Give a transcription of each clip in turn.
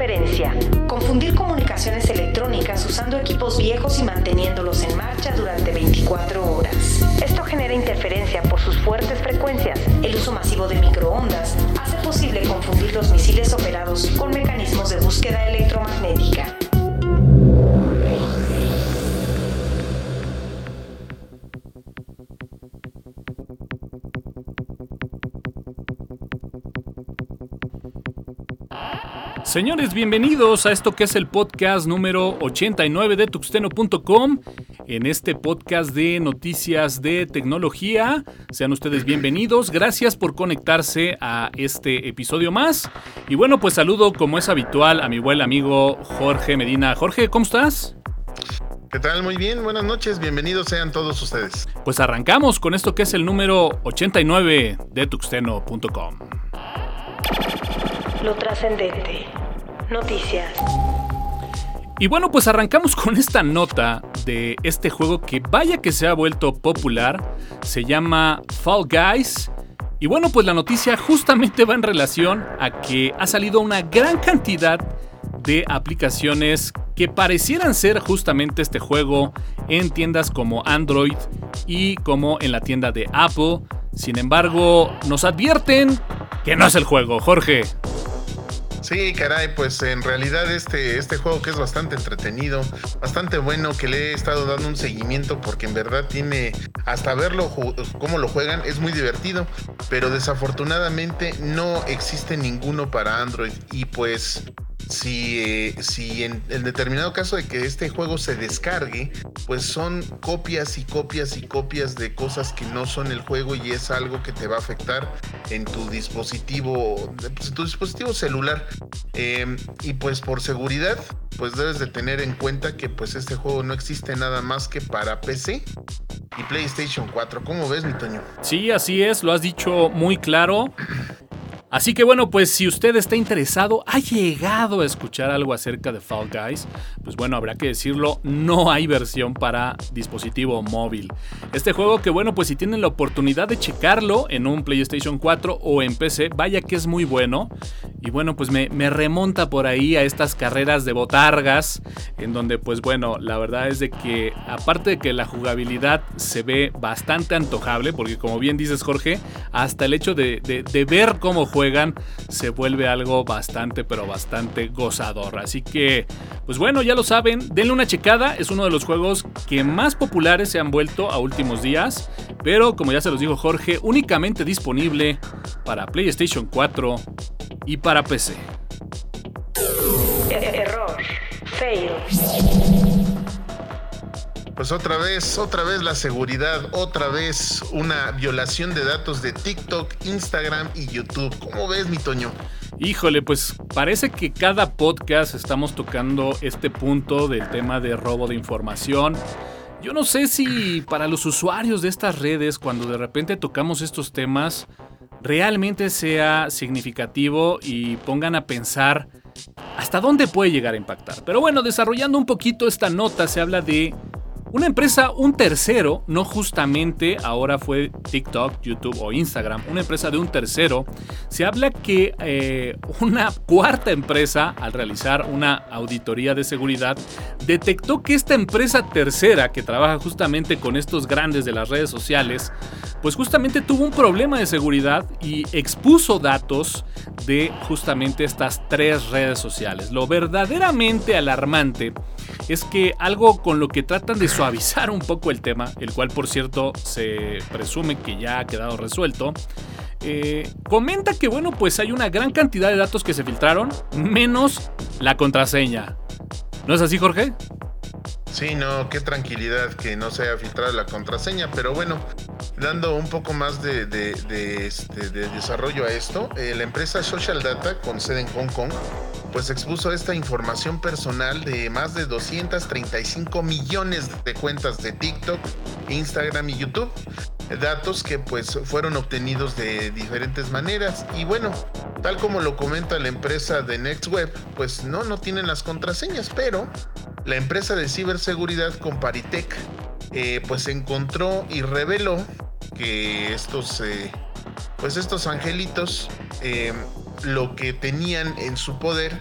interferencia. Confundir comunicaciones electrónicas usando equipos viejos y manteniéndolos en marcha durante 24 horas. Esto genera interferencia por sus fuertes frecuencias. El uso masivo de microondas hace posible confundir los misiles operados con mecanismos de búsqueda electromagnética. Señores, bienvenidos a esto que es el podcast número 89 de tuxteno.com. En este podcast de noticias de tecnología, sean ustedes bienvenidos. Gracias por conectarse a este episodio más. Y bueno, pues saludo como es habitual a mi buen amigo Jorge Medina. Jorge, ¿cómo estás? ¿Qué tal? Muy bien, buenas noches, bienvenidos sean todos ustedes. Pues arrancamos con esto que es el número 89 de tuxteno.com. Lo trascendente. Noticias. Y bueno, pues arrancamos con esta nota de este juego que vaya que se ha vuelto popular. Se llama Fall Guys. Y bueno, pues la noticia justamente va en relación a que ha salido una gran cantidad de aplicaciones que parecieran ser justamente este juego en tiendas como Android y como en la tienda de Apple. Sin embargo, nos advierten que no es el juego. Jorge, Sí, caray, pues en realidad este, este juego que es bastante entretenido, bastante bueno, que le he estado dando un seguimiento porque en verdad tiene, hasta verlo cómo lo juegan, es muy divertido, pero desafortunadamente no existe ninguno para Android y pues si, eh, si en el determinado caso de que este juego se descargue, pues son copias y copias y copias de cosas que no son el juego y es algo que te va a afectar en tu dispositivo, pues, tu dispositivo celular. Em, y pues por seguridad, pues debes de tener en cuenta que pues este juego no existe nada más que para PC y PlayStation 4. ¿Cómo ves, mi Toño? Sí, así es, lo has dicho muy claro. Así que bueno, pues si usted está interesado, ha llegado a escuchar algo acerca de Fall Guys, pues bueno, habrá que decirlo, no hay versión para dispositivo móvil. Este juego que bueno, pues si tienen la oportunidad de checarlo en un PlayStation 4 o en PC, vaya que es muy bueno. Y bueno, pues me, remonta por ahí a estas carreras de botargas, en donde pues bueno, la verdad es de que aparte de que la jugabilidad se ve bastante antojable, porque como bien dices Jorge, hasta el hecho de, de ver cómo juega, se vuelve algo bastante pero bastante gozador. Así que, pues bueno, ya lo saben, denle una checada, es uno de los juegos que más populares se han vuelto a últimos días, pero como ya se los dijo Jorge, únicamente disponible para PlayStation 4 y para PC. Error. Fail pues otra vez, otra vez la seguridad, otra vez una violación de datos de TikTok, Instagram y YouTube. ¿Cómo ves, mi Toño? Híjole, pues parece que cada podcast estamos tocando este punto del tema de robo de información. Yo no sé si para los usuarios de estas redes, cuando de repente tocamos estos temas, realmente sea significativo y pongan a pensar hasta dónde puede llegar a impactar. Pero bueno, desarrollando un poquito esta nota, se habla de una empresa, un tercero, no justamente ahora fue TikTok, YouTube o Instagram, una empresa de un tercero, se habla que eh, una cuarta empresa, al realizar una auditoría de seguridad, detectó que esta empresa tercera, que trabaja justamente con estos grandes de las redes sociales, pues justamente tuvo un problema de seguridad y expuso datos de justamente estas tres redes sociales. Lo verdaderamente alarmante es que algo con lo que tratan de suavizar un poco el tema, el cual por cierto se presume que ya ha quedado resuelto, eh, comenta que bueno, pues hay una gran cantidad de datos que se filtraron, menos la contraseña. ¿No es así, Jorge? Sí, no, qué tranquilidad que no se haya filtrado la contraseña, pero bueno, dando un poco más de, este, desarrollo a esto, eh, la empresa Social Data, con sede en Hong Kong, pues expuso esta información personal de más de 235 millones de cuentas de TikTok, Instagram y YouTube. Datos que pues fueron obtenidos de diferentes maneras. Y bueno, tal como lo comenta la empresa de NextWeb, pues no, no tienen las contraseñas, pero la empresa de ciberseguridad Comparitech eh, pues encontró y reveló que estos, eh, pues estos angelitos eh, lo que tenían en su poder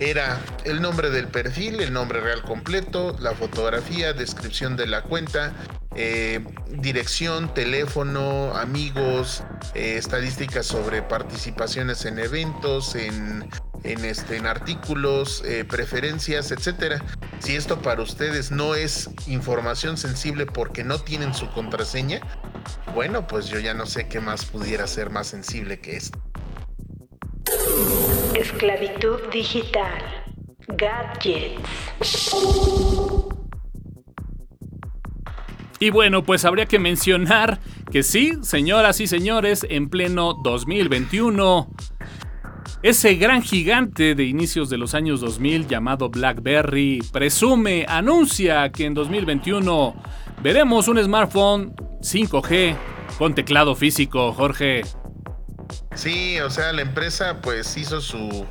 era el nombre del perfil, el nombre real completo, la fotografía, descripción de la cuenta eh, dirección, teléfono, amigos, eh, estadísticas sobre participaciones en eventos, en, en, este, en artículos, eh, preferencias, etcétera. Si esto para ustedes no es información sensible porque no tienen su contraseña, bueno, pues yo ya no sé qué más pudiera ser más sensible que esto. Esclavitud digital. Gadgets. Y bueno, pues habría que mencionar que sí, señoras y señores, en pleno 2021, ese gran gigante de inicios de los años 2000 llamado BlackBerry presume, anuncia que en 2021 veremos un smartphone 5G con teclado físico, Jorge. Sí, o sea, la empresa pues hizo su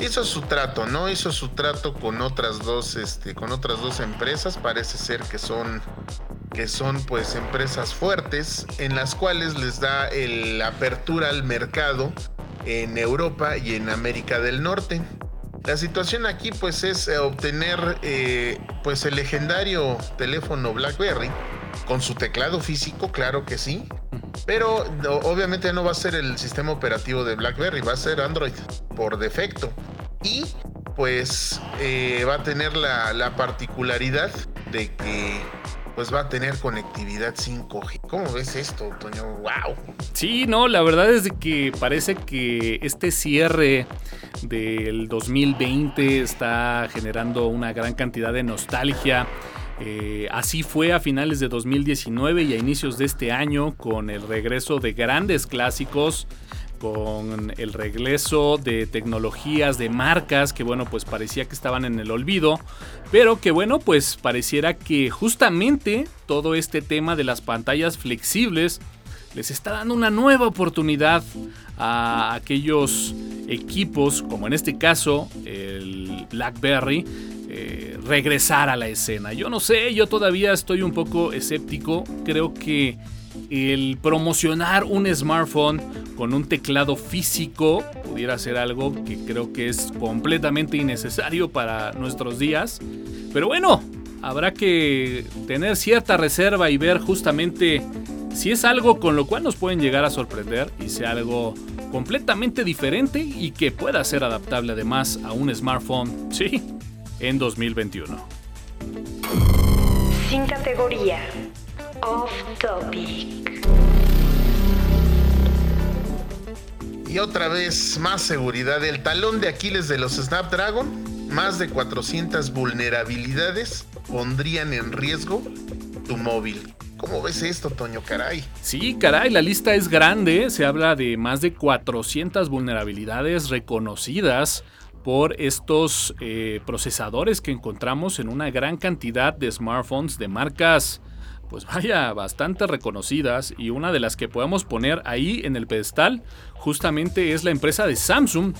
hizo su trato, ¿no? Hizo su trato con otras dos este con otras dos empresas, parece ser que son que son pues empresas fuertes en las cuales les da la apertura al mercado en Europa y en América del Norte. La situación aquí pues es eh, obtener eh, pues el legendario teléfono BlackBerry con su teclado físico, claro que sí, pero obviamente no va a ser el sistema operativo de BlackBerry, va a ser Android por defecto. Y pues eh, va a tener la, la particularidad de que pues va a tener conectividad 5G. ¿Cómo ves esto, Toño? ¡Wow! Sí, no, la verdad es que parece que este cierre del 2020 está generando una gran cantidad de nostalgia. Eh, así fue a finales de 2019 y a inicios de este año con el regreso de grandes clásicos con el regreso de tecnologías, de marcas que bueno, pues parecía que estaban en el olvido, pero que bueno, pues pareciera que justamente todo este tema de las pantallas flexibles les está dando una nueva oportunidad a aquellos equipos, como en este caso el BlackBerry, eh, regresar a la escena. Yo no sé, yo todavía estoy un poco escéptico, creo que el promocionar un smartphone con un teclado físico pudiera ser algo que creo que es completamente innecesario para nuestros días. Pero bueno, habrá que tener cierta reserva y ver justamente si es algo con lo cual nos pueden llegar a sorprender y sea algo completamente diferente y que pueda ser adaptable además a un smartphone, sí, en 2021. Sin categoría. Off topic. Y otra vez más seguridad. El talón de Aquiles de los Snapdragon, más de 400 vulnerabilidades pondrían en riesgo tu móvil. ¿Cómo ves esto, Toño? Caray. Sí, caray, la lista es grande. Se habla de más de 400 vulnerabilidades reconocidas por estos eh, procesadores que encontramos en una gran cantidad de smartphones de marcas pues vaya, bastante reconocidas y una de las que podemos poner ahí en el pedestal justamente es la empresa de Samsung,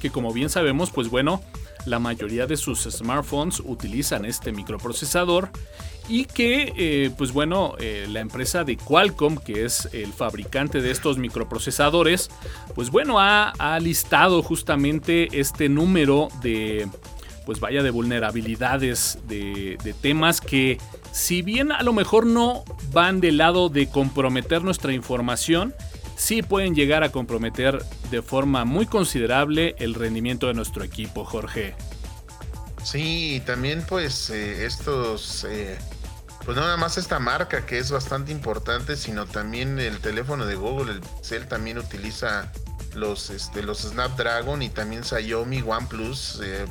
que como bien sabemos, pues bueno, la mayoría de sus smartphones utilizan este microprocesador y que, eh, pues bueno, eh, la empresa de Qualcomm, que es el fabricante de estos microprocesadores, pues bueno, ha, ha listado justamente este número de, pues vaya, de vulnerabilidades, de, temas que si bien a lo mejor no van del lado de comprometer nuestra información, sí pueden llegar a comprometer de forma muy considerable el rendimiento de nuestro equipo, Jorge. Sí, también pues eh, estos, eh, pues nada más esta marca que es bastante importante, sino también el teléfono de Google, el Cell también utiliza los, este, los Snapdragon y también Xiaomi, OnePlus, eh,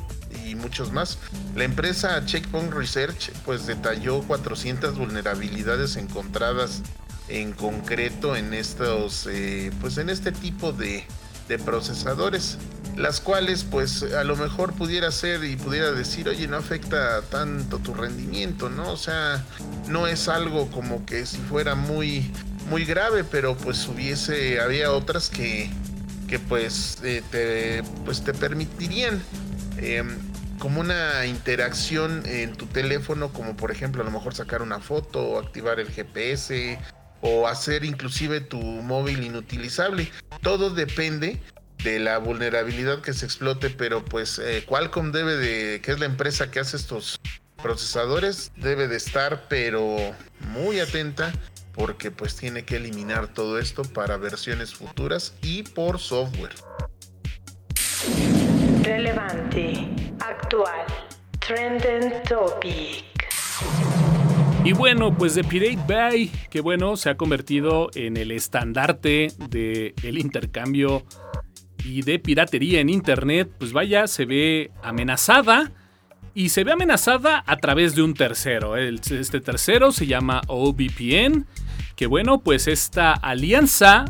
y muchos más. La empresa Checkpoint Research pues detalló 400 vulnerabilidades encontradas en concreto en estos eh, pues en este tipo de, procesadores las cuales pues a lo mejor pudiera ser y pudiera decir oye no afecta tanto tu rendimiento no o sea no es algo como que si fuera muy muy grave pero pues hubiese había otras que que pues eh, te pues te permitirían Em, como una interacción en tu teléfono, como por ejemplo a lo mejor sacar una foto activar el GPS o hacer inclusive tu móvil inutilizable. Todo depende de la vulnerabilidad que se explote, pero pues eh, Qualcomm debe de, que es la empresa que hace estos procesadores debe de estar pero muy atenta porque pues tiene que eliminar todo esto para versiones futuras y por software. Relevante, actual, trending topic. Y bueno, pues The Pirate Bay, que bueno, se ha convertido en el estandarte del el intercambio y de piratería en Internet, pues vaya, se ve amenazada y se ve amenazada a través de un tercero. Este tercero se llama OVPN, que bueno, pues esta alianza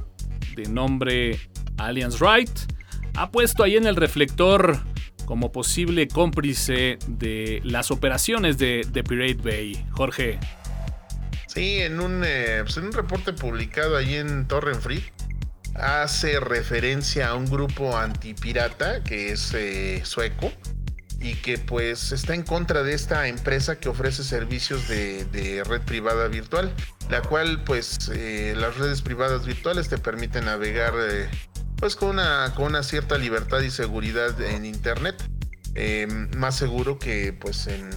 de nombre Alliance Right ha puesto ahí en el reflector como posible cómplice de las operaciones de, Pirate Bay. Jorge. Sí, en un, eh, pues en un reporte publicado ahí en Torrent Free hace referencia a un grupo antipirata que es eh, sueco y que pues está en contra de esta empresa que ofrece servicios de, red privada virtual, la cual pues eh, las redes privadas virtuales te permiten navegar pues con una, con una cierta libertad y seguridad en internet. Em, más seguro que pues en,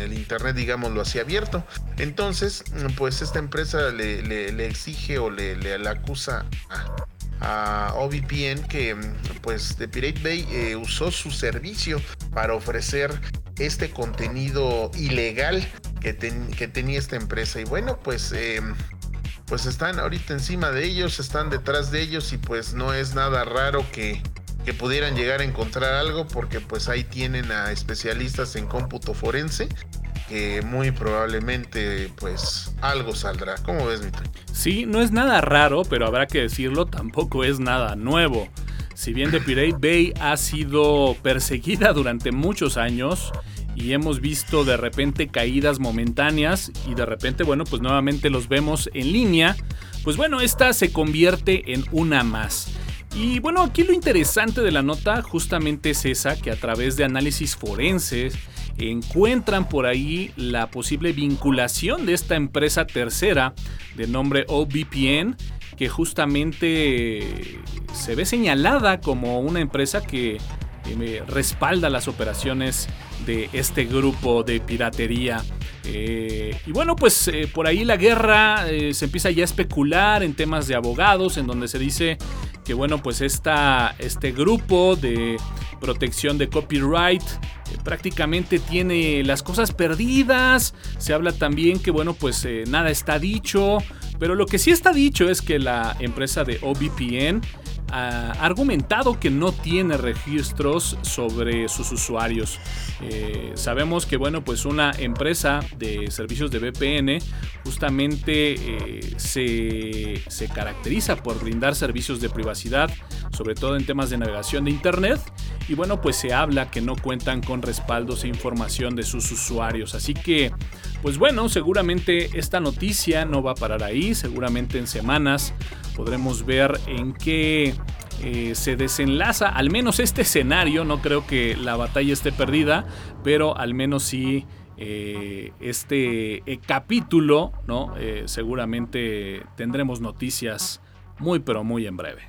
el internet digámoslo así abierto entonces pues esta empresa le, exige o le, acusa a, a, OVPN que pues de Pirate Bay eh, usó su servicio para ofrecer este contenido ilegal que, que tenía esta empresa y bueno pues em, pues están ahorita encima de ellos, están detrás de ellos y pues no es nada raro que, que pudieran llegar a encontrar algo porque pues ahí tienen a especialistas en cómputo forense que muy probablemente pues algo saldrá. ¿Cómo ves, Vito? Sí, no es nada raro, pero habrá que decirlo, tampoco es nada nuevo. Si bien The Pirate Bay ha sido perseguida durante muchos años, y hemos visto de repente caídas momentáneas y de repente, bueno, pues nuevamente los vemos en línea, pues bueno, esta se convierte en una más. Y bueno, aquí lo interesante de la nota justamente es esa, que a través de análisis forenses encuentran por ahí la posible vinculación de esta empresa tercera de nombre OVPN, que justamente se ve señalada como una empresa que respalda las operaciones de este grupo de piratería. Eh, y bueno, pues eh, por ahí la guerra eh, se empieza ya a especular en temas de abogados, en donde se dice que bueno, pues esta, este grupo de protección de copyright prácticamente tiene las cosas perdidas. Se habla también que bueno, pues nada está dicho. Pero lo que sí está dicho es que la empresa de OBPN ha argumentado que no tiene registros sobre sus usuarios. Eh, sabemos que bueno, pues una empresa de servicios de VPN justamente eh, se, se, caracteriza por brindar servicios de privacidad, sobre todo en temas de navegación de Internet. Y bueno, pues se habla que no cuentan con respaldos e información de sus usuarios. Así que, pues bueno, seguramente esta noticia no va a parar ahí, seguramente en semanas podremos ver en qué eh, se desenlaza al menos este escenario. No creo que la batalla esté perdida, pero al menos sí eh, este eh, capítulo, ¿no? seguramente tendremos noticias muy pero muy en breve.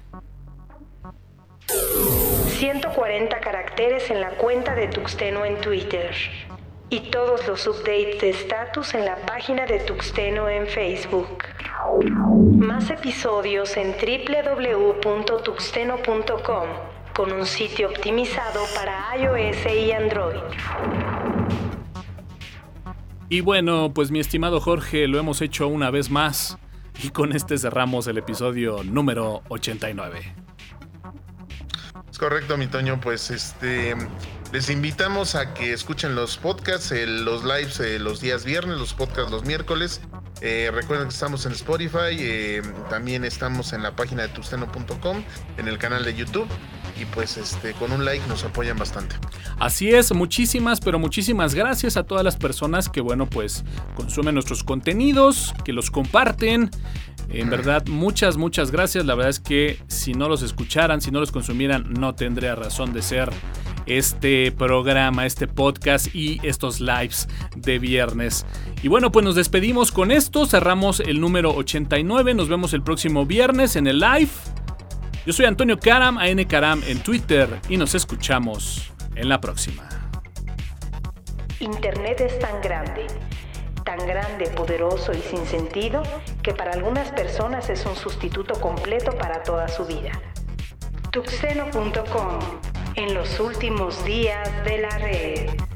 140 caracteres en la cuenta de Tuxteno en Twitter y todos los updates de estatus en la página de Tuxteno en Facebook. Más episodios en www.tuxteno.com con un sitio optimizado para iOS y Android. Y bueno, pues mi estimado Jorge, lo hemos hecho una vez más y con este cerramos el episodio número 89. Es correcto, mi Toño, pues este les invitamos a que escuchen los podcasts, los lives eh, los días viernes, los podcasts los miércoles eh, recuerden que estamos en Spotify, eh, también estamos en la página de tusteno.com, en el canal de YouTube y pues este con un like nos apoyan bastante. Así es, muchísimas, pero muchísimas gracias a todas las personas que bueno, pues consumen nuestros contenidos, que los comparten. En verdad, muchas, muchas gracias. La verdad es que si no los escucharan, si no los consumieran, no tendría razón de ser este programa, este podcast y estos lives de viernes. Y bueno, pues nos despedimos con esto, cerramos el número 89, nos vemos el próximo viernes en el live. Yo soy Antonio Karam, AN Karam en Twitter y nos escuchamos en la próxima. Internet es tan grande, tan grande, poderoso y sin sentido que para algunas personas es un sustituto completo para toda su vida. Tuxeno.com, en los últimos días de la red.